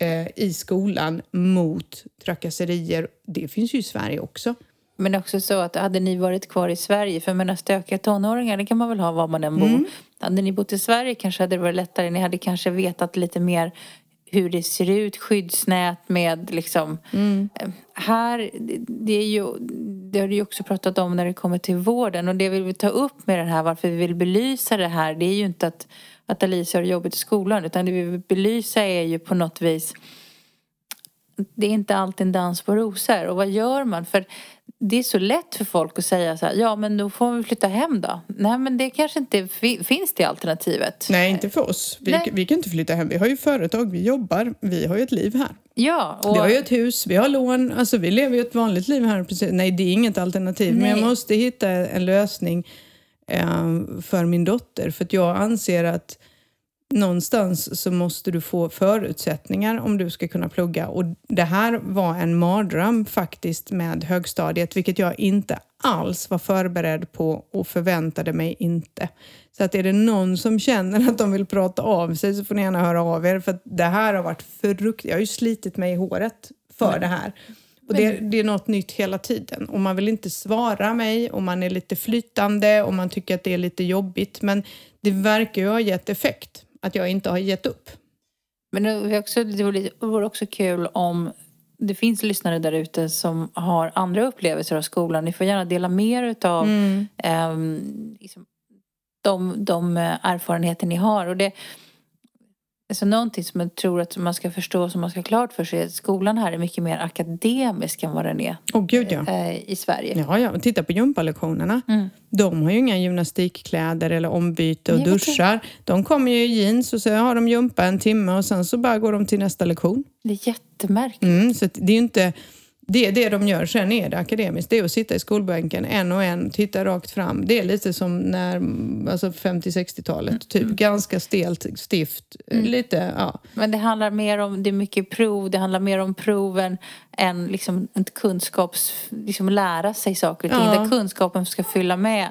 eh, i skolan mot trakasserier. Det finns ju i Sverige också. Men också så att hade ni varit kvar i Sverige, för jag menar stökiga tonåringar det kan man väl ha var man än bor. Mm. Hade ni bott i Sverige kanske hade det varit lättare. Ni hade kanske vetat lite mer hur det ser ut, skyddsnät med liksom... Mm. Eh, Här, det- är ju, det har du ju också pratat om när det kommer till vården och det vi vill ta upp med den här, varför vi vill belysa det här, det är ju inte att, att Alicia har jobbigt i skolan utan det vi vill belysa är ju på något vis det är inte alltid en dans på rosor. Och vad gör man? För det är så lätt för folk att säga så här, ja men då får vi flytta hem då. Nej men det kanske inte fi- finns det alternativet. Nej, inte för oss. Vi, Nej. vi kan inte flytta hem. Vi har ju företag, vi jobbar, vi har ju ett liv här. Ja, och Vi har ju ett hus, vi har lån, alltså vi lever ju ett vanligt liv här. Precis. Nej, det är inget alternativ. Men jag Nej. måste hitta en lösning eh, för min dotter. För att jag anser att någonstans så måste du få förutsättningar om du ska kunna plugga. Och det här var en mardröm faktiskt med högstadiet, vilket jag inte alls var förberedd på och förväntade mig inte. Så att är det någon som känner att de vill prata av sig så får ni gärna höra av er. För det här har varit fruktansvärt. Jag har ju slitit mig i håret för det här. Och det, det är något nytt hela tiden. Och man vill inte svara mig och man är lite flytande och man tycker att det är lite jobbigt. Men det verkar ju ha gett effekt att jag inte har gett upp. Men det vore också, det vore- det vore också kul om det finns lyssnare där ute som har andra upplevelser av skolan. Ni får gärna dela mer utav Mm. ehm, liksom, de, de eh, erfarenheter ni har. Och det, alltså någonting som jag tror att man ska förstå, som man ska ha klart för sig, är att skolan här är mycket mer akademisk än vad den är Åh gud ja. eh, i Sverige. Ja, ja. Titta på gympalektionerna. Mm. De har ju inga gymnastikkläder eller ombyte och Nej, duschar. De kommer ju i jeans och så har de gympa en timme och sen så bara går de till nästa lektion. Det är jättemärkligt. Mm, så det är ju inte... Det är det de gör. Sen är det akademiskt. Det är att sitta i skolbänken en och en, titta rakt fram. Det är lite som när, alltså 50-60-talet. Typ ganska stelt, stift. Lite, ja. Men det handlar mer om, det är mycket prov, det handlar mer om proven än liksom ett kunskaps, liksom lära sig saker och ting. Ja. Där kunskapen ska fylla med.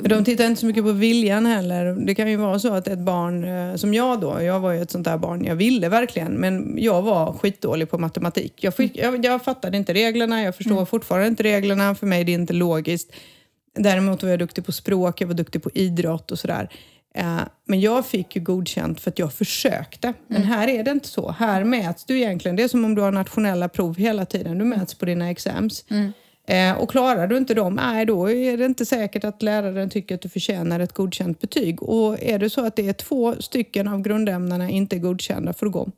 De tittar inte så mycket på viljan heller. Det kan ju vara så att ett barn, eh, som jag då, jag var ju ett sånt där barn, jag ville verkligen, men jag var skitdålig på matematik. Jag, fick, jag, jag fattade inte reglerna, jag förstår fortfarande inte reglerna, för mig är det inte logiskt. Däremot var jag duktig på språk, jag var duktig på idrott och sådär. Eh, Men jag fick ju godkänt för att jag försökte. Men här är det inte så. Här mäts du egentligen, det är som om du har nationella prov hela tiden. Du mäts på dina exams. Eh, och klarar du inte dem, nej då är det inte säkert att läraren tycker att du förtjänar ett godkänt betyg. Och är det så att det är två stycken av grundämnena inte är godkända får du gå.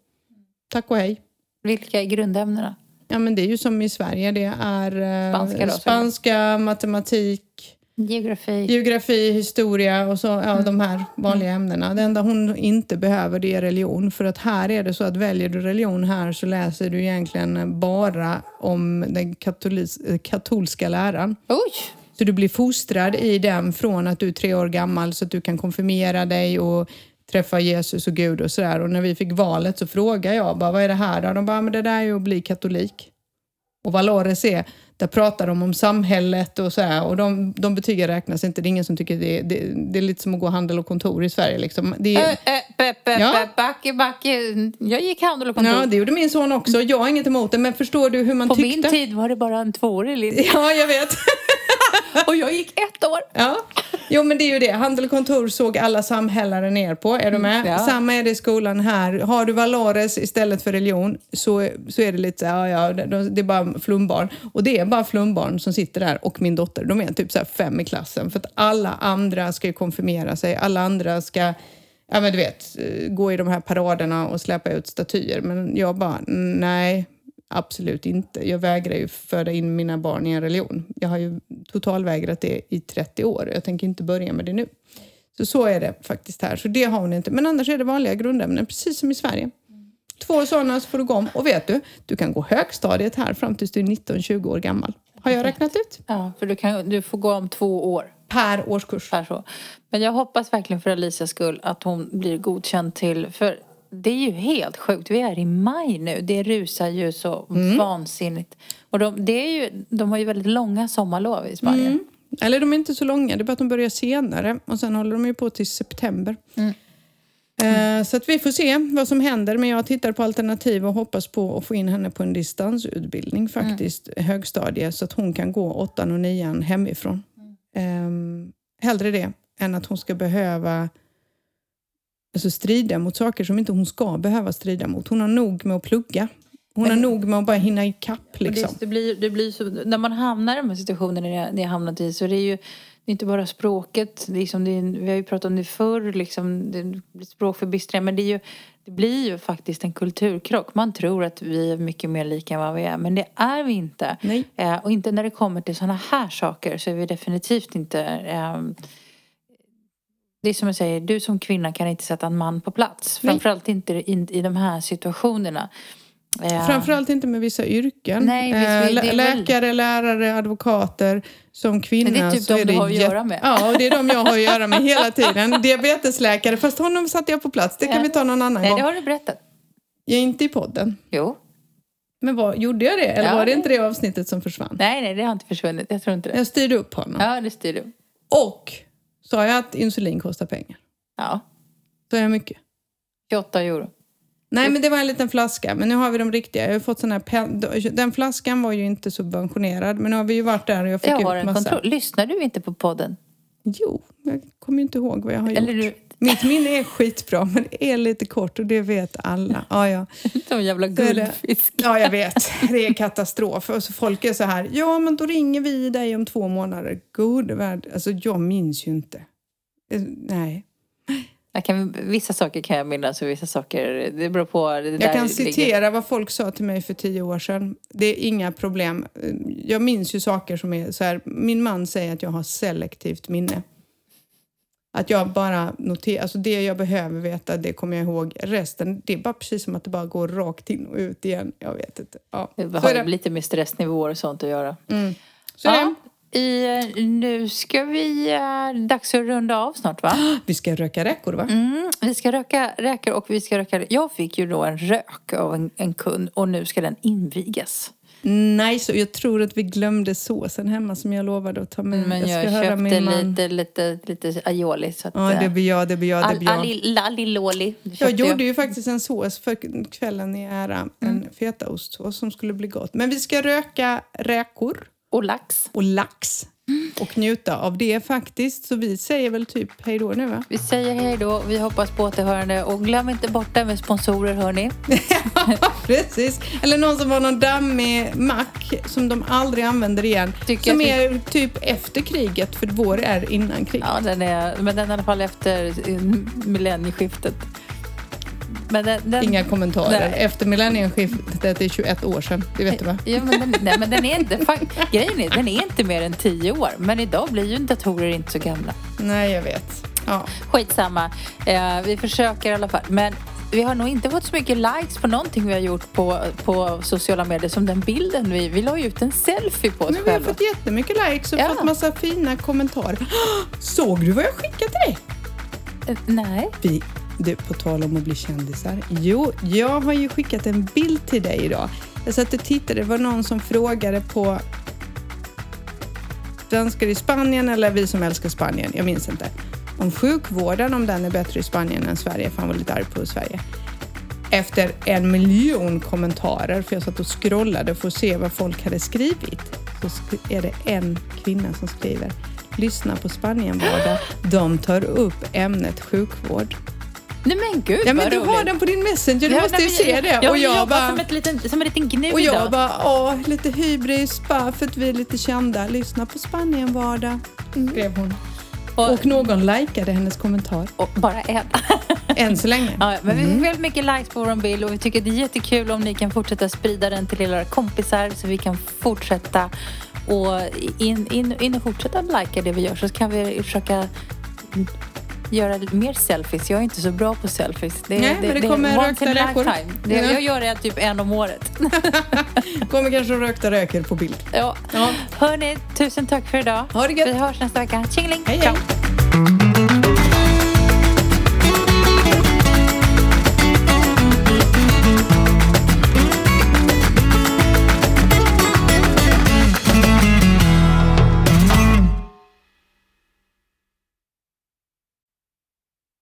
Tack och hej. Vilka är grundämnena? Ja men det är ju som i Sverige, det är eh, Spanska då, spanska matematik, Geografi. geografi, historia och så ja, de här vanliga ämnena. Det enda hon inte behöver det är religion. För att här är det så att väljer du religion här så läser du egentligen bara om den katolis- katolska läran. Oj! Så du blir fostrad i den från att du är tre år gammal så att du kan konfirmera dig och träffa Jesus och Gud och sådär. Och när vi fick valet så frågade jag bara, vad är det här då? De bara, men det där är ju att bli katolik. Och Valores är, där pratar de om samhället och så här, och de, de betygen räknas inte. Det är ingen som tycker det det, det är lite som att gå handel och kontor i Sverige. Liksom. Det är, Äh, äh, peppe, Ja. backe, backe. Jag gick handel och kontor. ja, det gjorde min son också. Jag har inget emot det, men förstår du hur man På tyckte? min tid var det bara en tvåårig linje. *laughs* Ja, jag vet. *laughs* Och jag gick ett år. Ja, jo men det är ju det. Handel och kontor såg alla samhällare ner på. Är du med? ja. Samma är det i skolan här. Har du Valores istället för religion så, så är det lite så ja, ja, det, det är bara flumbarn. Och det är bara flumbarn som sitter där och min dotter. De är typ så här fem i klassen. För att alla andra ska ju konfirmera sig. Alla andra ska Ja men du vet, eh, gå i de här paraderna och släpa ut statyer. Men jag bara, nej, absolut inte. Jag vägrar ju föda in mina barn i en religion. Jag har ju totalvägrat det i 30 år. Jag tänker inte börja med det nu. Så så är det faktiskt här. Så det har hon inte. Men annars är det vanliga grundämnen, precis som i Sverige. Två sådana så får du gå om. Och vet du, du kan gå högstadiet här fram tills du är 19-20 år gammal. Har jag räknat ut? Ja, för du, kan, du får gå om två år. Per årskurs. Ungefär så. Men jag hoppas verkligen för Alisas skull att hon blir godkänd till... För det är ju helt sjukt. Vi är i maj nu. Det rusar ju så Mm. vansinnigt. Och de, det är ju, de har ju väldigt långa sommarlov i Spanien. Mm. Eller de är inte så långa, det är bara att de börjar senare. Och sen håller de ju på till september. Eh, Så att vi får se vad som händer. Men jag tittar på alternativ och hoppas på att få in henne på en distansutbildning faktiskt, högstadie, så att hon kan gå åttan och nian hemifrån. Um, hellre det än att hon ska behöva alltså, strida mot saker som inte hon ska behöva strida mot. Hon har nog med att plugga. Hon har nog med att bara hinna ikapp. Liksom. Det, det, blir, det blir så, när man hamnar i de här situationerna det jag hamnat i så det är ju det är inte bara språket. Liksom det är, vi har ju pratat om det förr, liksom, det blir språkförbistring. Men det, är ju, det blir ju faktiskt en kulturkrock. Man tror att vi är mycket mer lika än vad vi är. Men det är vi inte. Nej. Eh, och inte när det kommer till sådana här saker så är vi definitivt inte... Eh, det är som jag säger, du som kvinna kan inte sätta en man på plats. Nej. Framförallt inte i, i de här situationerna. Eh, Framförallt inte med vissa yrken. Nej, visst, Eh, lä- väl- Läkare, lärare, advokater. Som kvinna Men det är typ så de är du det har att göra med. Ja, och det är de jag har att göra med hela tiden. *laughs* Diabetesläkare, fast honom satte jag på plats. Det kan Ja. vi ta någon annan Nej, gång. det har du berättat. Jag är inte i podden. Jo. Men vad, gjorde jag det? Eller Ja. var det inte det avsnittet som försvann? Nej, nej, det har inte försvunnit. Jag tror inte det. Jag styrde upp honom. Ja, det styr du. Och sa jag att insulin kostar pengar. Ja. Så är jag mycket. 28 euro. Nej, men det var en liten flaska. Men nu har vi de riktiga. Jag har fått sån här. Den flaskan var ju inte subventionerad. Men nu har vi ju varit där och jag fick Jag ut har en massa. kontroll. Lyssnar du inte på podden? Jo, jag kommer ju inte ihåg vad jag har Eller gjort. du, Mitt minne är skitbra, men det är lite kort och det vet alla. Ja, ja. *laughs* som jävla guldfisk. ja jag vet. Det är katastrof. Och så folk är så här, ja men då ringer vi dig om två månader. Gode värld. Alltså jag minns ju inte. Eh, Nej. Jag kan, vissa saker kan jag minnas och vissa saker, det beror på. Det Jag kan ligger- citera vad folk sa till mig för tio år sedan. Det är inga problem. Jag minns ju saker som är så här. Min man säger att jag har selektivt minne. Att jag bara noterar, alltså det jag behöver veta det kommer jag ihåg. Resten, det är bara precis som att det bara går rakt in och ut igen. Jag vet inte. Ja. Det har lite med stressnivåer och sånt att göra. Mm. Så Ja. I, nu ska vi, äh, dags att runda av snart va? *gasps* Vi ska röka räkor va? Mm, vi ska röka räkor och vi ska röka, jag fick ju då en rök av en, en kund och nu ska den invigas. Nice, och jag tror att vi glömde såsen hemma som jag lovade att ta med. Men jag, ska höra köpte lite, lite, lite aioli så att... Ja, det äh, blir jag, det blir jag, det blir jag. Alliloli. Jag gjorde ju faktiskt en sås för kvällen i ära. Mm. En fetaostsås som skulle bli gott. Men vi ska röka räkor Och lax. och lax. och njuta av det faktiskt. Så vi säger väl typ hej då nu va? Vi säger hej då. Vi hoppas på återhörande. Och glöm inte bort det med sponsorer, hörni. *laughs* Precis. Eller någon som har någon dammig mack som de aldrig använder igen. Tycker som är typ efter kriget, för vår är innan kriget. Ja, den är, men den är i alla fall efter eh, millennieskiftet. Den, den, Inga kommentarer. Nej. Efter millennieskiftet är 21 år sedan. Det vet du va? Ja, men den, nej, men den är inte... fak- Grejen är, den är inte mer än tio år. Men idag blir ju datorer inte så gamla. Nej, jag vet. Ja. Skitsamma. Eh, vi försöker i alla fall. Men vi har nog inte fått så mycket likes på någonting vi har gjort på, på sociala medier som den bilden. Vi, vi la ut en selfie på oss Men vi har själva. fått jättemycket likes och Ja. fått massa fina kommentarer. *gasps* Såg du vad jag skickade till dig? Eh, Nej. Vi, du, på tal om att bli kändisar. Jo, jag har ju skickat en bild till dig idag. Jag satt och tittade, det var någon som frågade på svenskar i Spanien eller vi som älskar Spanien, jag minns inte. Om sjukvården, om den är bättre i Spanien än Sverige, för han var lite arg på Sverige. Efter en miljon kommentarer, för jag satt och scrollade för att se vad folk hade skrivit, så är det en kvinna som skriver Lyssna på Spanienvardag. De tar upp ämnet sjukvård. Nej men gud Ja men vad du roligt. har den på din messenger, du Ja, måste nej, ju se det. Jag, och jag jag jobbar bara, som, ett liten, som en liten gnu och jag bara, åh, lite hybris bara för att vi är lite kända. Lyssna på Spanien vardag, skrev hon. och, Och någon likade hennes kommentar. och bara en. *laughs* Än så länge. Ja, men vi fick väldigt mycket likes på vår bild och vi tycker det är jättekul om ni kan fortsätta sprida den till era kompisar så vi kan fortsätta och in, in, in och fortsätta likea det vi gör så kan vi försöka göra mer selfies. Jag är inte så bra på selfies. Det, Nej, men det kommer once rökta räkor. Det, Ja. Jag gör det typ en om året. *laughs* Kommer kanske rökta röker på bild. Ja. Ja. Hörni, tusen tack för idag. Ha det gött. Vi hörs nästa vecka. Tjingeling! Hej, Ciao. hej.